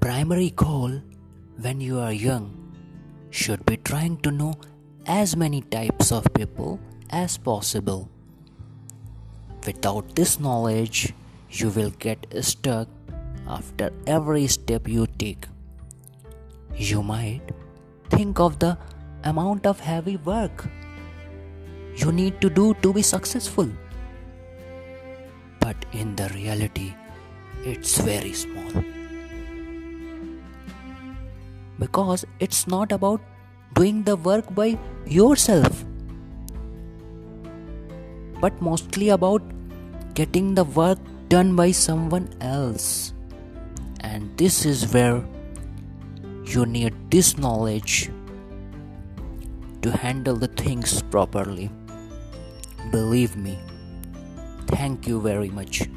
primary goal when you are young should be trying to know as many types of people as possible. Without this knowledge, you will get stuck after every step you take. You might think of the amount of heavy work you need to do to be successful. But in the reality, it's very small. Because it's not about doing the work by yourself, but mostly about getting the work done by someone else. And this is where you need this knowledge to handle the things properly. Believe me. Thank you very much.